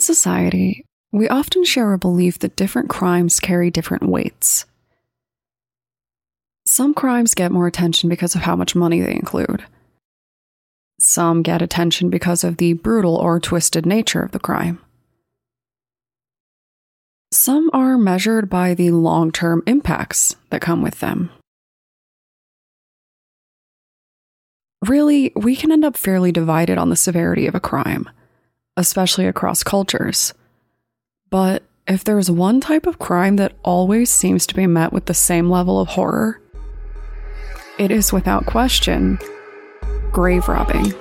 In society, we often share a belief that different crimes carry different weights. Some crimes get more attention because of how much money they include. Some get attention because of the brutal or twisted nature of the crime. Some are measured by the long term impacts that come with them. Really, we can end up fairly divided on the severity of a crime, especially across cultures. But if there's one type of crime that always seems to be met with the same level of horror, it is without question grave robbing.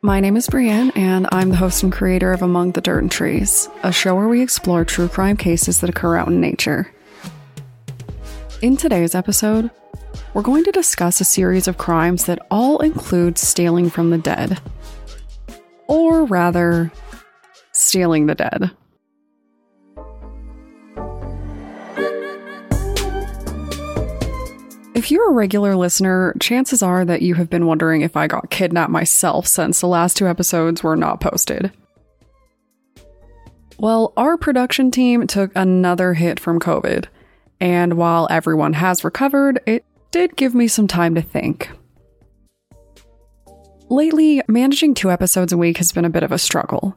My name is Brienne, and I'm the host and creator of Among the Dirt and Trees, a show where we explore true crime cases that occur out in nature. In today's episode, we're going to discuss a series of crimes that all include stealing from the dead. Or rather, stealing the dead. If you're a regular listener, chances are that you have been wondering if I got kidnapped myself since the last two episodes were not posted. Well, our production team took another hit from COVID, and while everyone has recovered, it did give me some time to think. Lately, managing two episodes a week has been a bit of a struggle.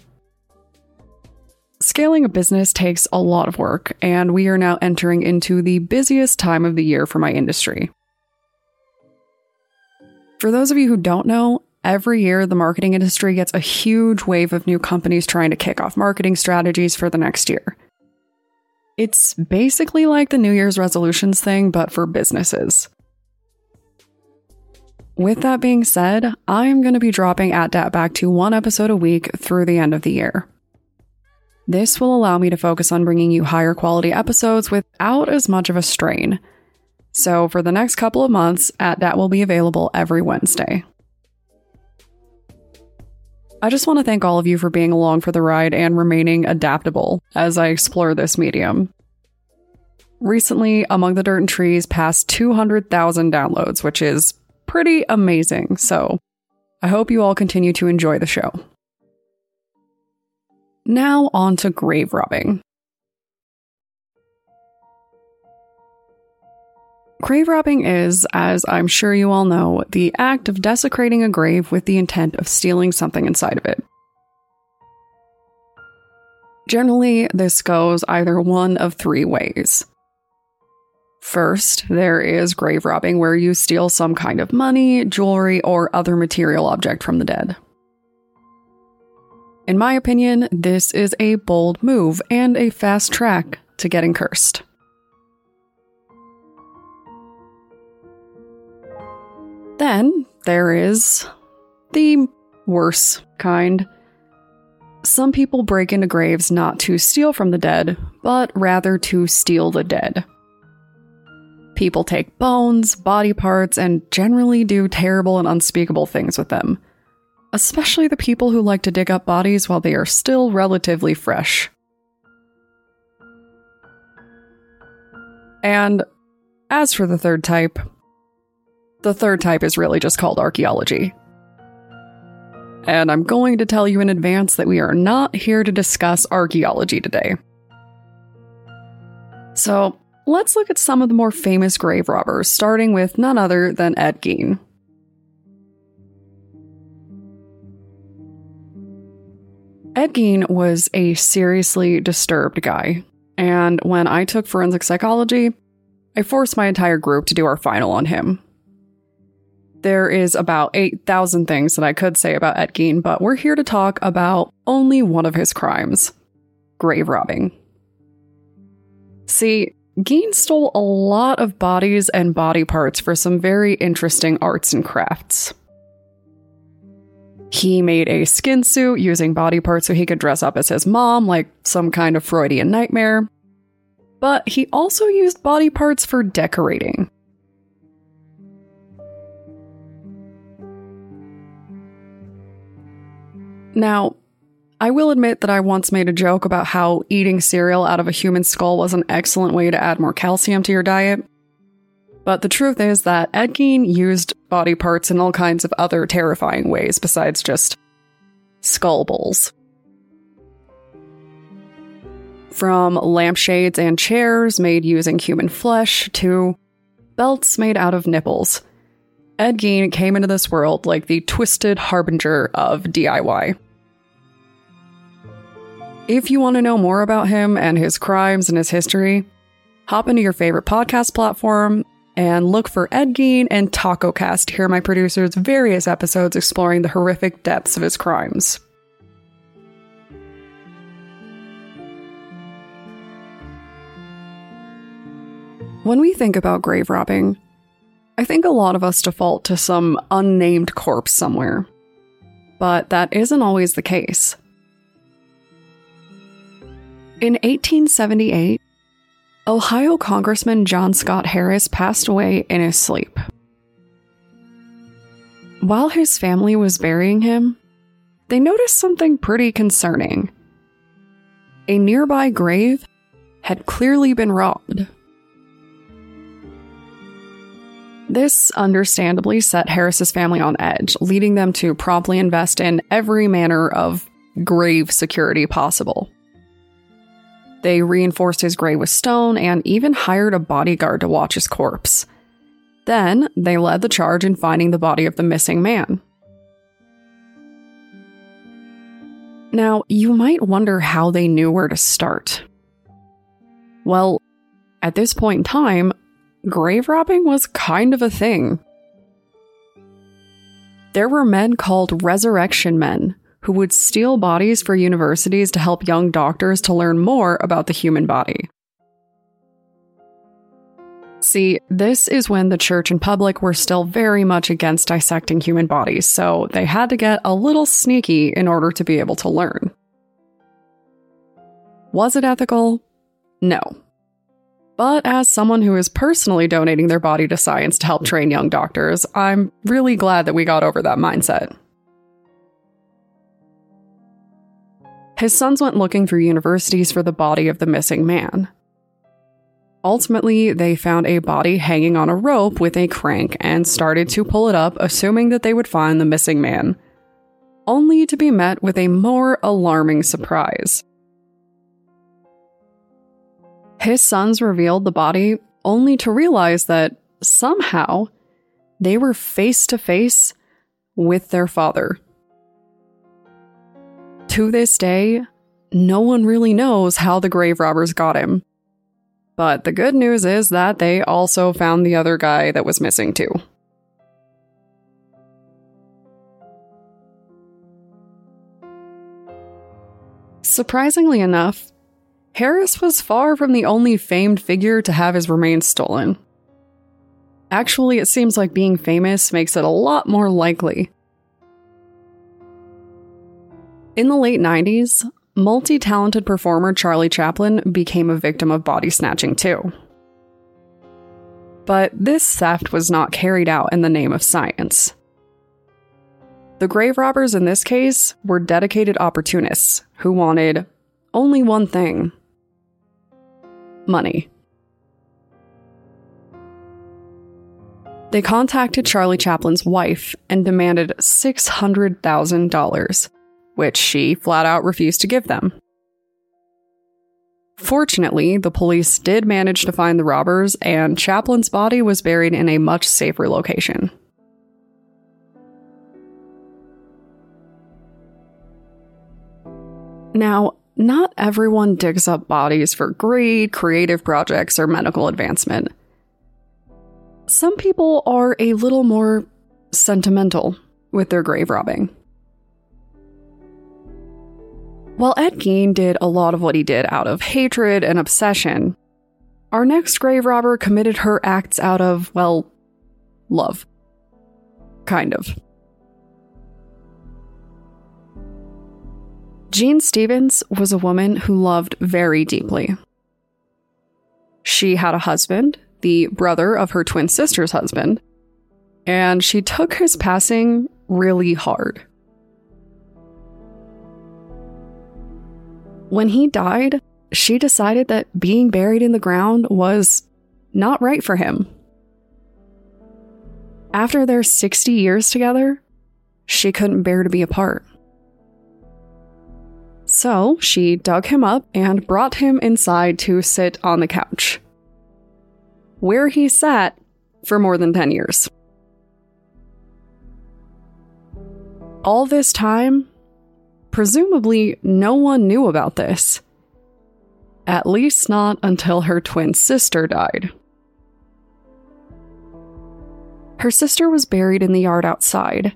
Scaling a business takes a lot of work, and we are now entering into the busiest time of the year for my industry. For those of you who don't know, every year the marketing industry gets a huge wave of new companies trying to kick off marketing strategies for the next year. It's basically like the New Year's resolutions thing, but for businesses. With that being said, I'm going to be dropping at dat back to one episode a week through the end of the year. This will allow me to focus on bringing you higher quality episodes without as much of a strain. So, for the next couple of months, At Dat will be available every Wednesday. I just want to thank all of you for being along for the ride and remaining adaptable as I explore this medium. Recently, Among the Dirt and Trees passed 200,000 downloads, which is pretty amazing, so I hope you all continue to enjoy the show. Now, on to grave robbing. Grave robbing is, as I'm sure you all know, the act of desecrating a grave with the intent of stealing something inside of it. Generally, this goes either one of three ways. First, there is grave robbing, where you steal some kind of money, jewelry, or other material object from the dead. In my opinion, this is a bold move and a fast track to getting cursed. Then there is the worse kind. Some people break into graves not to steal from the dead, but rather to steal the dead. People take bones, body parts, and generally do terrible and unspeakable things with them especially the people who like to dig up bodies while they are still relatively fresh. And as for the third type, the third type is really just called archaeology. And I'm going to tell you in advance that we are not here to discuss archaeology today. So, let's look at some of the more famous grave robbers, starting with none other than Ed Gein. Ed Gein was a seriously disturbed guy, and when I took forensic psychology, I forced my entire group to do our final on him. There is about 8,000 things that I could say about Ed Gein, but we're here to talk about only one of his crimes grave robbing. See, Gein stole a lot of bodies and body parts for some very interesting arts and crafts. He made a skin suit using body parts so he could dress up as his mom, like some kind of Freudian nightmare. But he also used body parts for decorating. Now, I will admit that I once made a joke about how eating cereal out of a human skull was an excellent way to add more calcium to your diet. But the truth is that Ed used body parts in all kinds of other terrifying ways besides just skull bowls. From lampshades and chairs made using human flesh to belts made out of nipples. Ed Gein came into this world like the twisted harbinger of DIY. If you want to know more about him and his crimes and his history, hop into your favorite podcast platform and look for Ed Gein and TacoCast to hear my producer's various episodes exploring the horrific depths of his crimes. When we think about grave robbing, I think a lot of us default to some unnamed corpse somewhere. But that isn't always the case. In 1878, Ohio Congressman John Scott Harris passed away in his sleep. While his family was burying him, they noticed something pretty concerning. A nearby grave had clearly been robbed. This understandably set Harris's family on edge, leading them to promptly invest in every manner of grave security possible. They reinforced his grave with stone and even hired a bodyguard to watch his corpse. Then, they led the charge in finding the body of the missing man. Now, you might wonder how they knew where to start. Well, at this point in time, grave robbing was kind of a thing. There were men called resurrection men who would steal bodies for universities to help young doctors to learn more about the human body. See, this is when the church and public were still very much against dissecting human bodies, so they had to get a little sneaky in order to be able to learn. Was it ethical? No. But as someone who is personally donating their body to science to help train young doctors, I'm really glad that we got over that mindset. His sons went looking through universities for the body of the missing man. Ultimately, they found a body hanging on a rope with a crank and started to pull it up, assuming that they would find the missing man, only to be met with a more alarming surprise. His sons revealed the body only to realize that somehow they were face to face with their father. To this day, no one really knows how the grave robbers got him. But the good news is that they also found the other guy that was missing too. Surprisingly enough, Harris was far from the only famed figure to have his remains stolen. Actually, it seems like being famous makes it a lot more likely. In the late 90s, multi talented performer Charlie Chaplin became a victim of body snatching too. But this theft was not carried out in the name of science. The grave robbers in this case were dedicated opportunists who wanted only one thing money. They contacted Charlie Chaplin's wife and demanded $600,000, which she flat out refused to give them. Fortunately, the police did manage to find the robbers, and Chaplin's body was buried in a much safer location. Now, not everyone digs up bodies for greed, creative projects, or medical advancement. Some people are a little more sentimental with their grave robbing. While Ed Gein did a lot of what he did out of hatred and obsession, our next grave robber committed her acts out of, well, love. Kind of. Jean Stevens was a woman who loved very deeply. She had a husband, the brother of her twin sister's husband, and she took his passing really hard. When he died, she decided that being buried in the ground was not right for him. After their 60 years together, she couldn't bear to be apart. So she dug him up and brought him inside to sit on the couch, where he sat for more than 10 years. All this time, presumably no one knew about this. At least not until her twin sister died. Her sister was buried in the yard outside,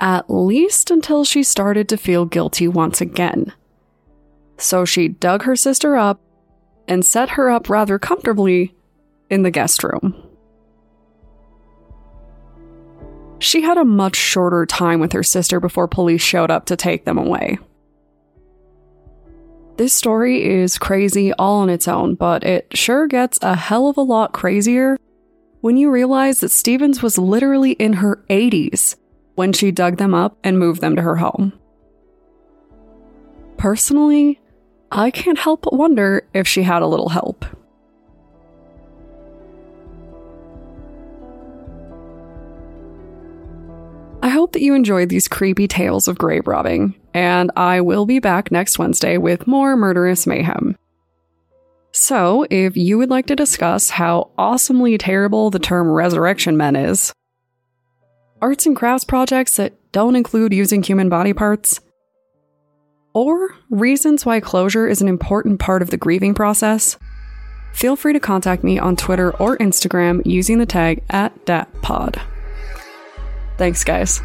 at least until she started to feel guilty once again. So she dug her sister up and set her up rather comfortably in the guest room. She had a much shorter time with her sister before police showed up to take them away. This story is crazy all on its own, but it sure gets a hell of a lot crazier when you realize that Stevens was literally in her 80s when she dug them up and moved them to her home. Personally, I can't help but wonder if she had a little help. I hope that you enjoyed these creepy tales of grave robbing, and I will be back next Wednesday with more murderous mayhem. So, if you would like to discuss how awesomely terrible the term resurrection men is, arts and crafts projects that don't include using human body parts, or reasons why closure is an important part of the grieving process, feel free to contact me on Twitter or Instagram using the tag at DatPod. Thanks, guys.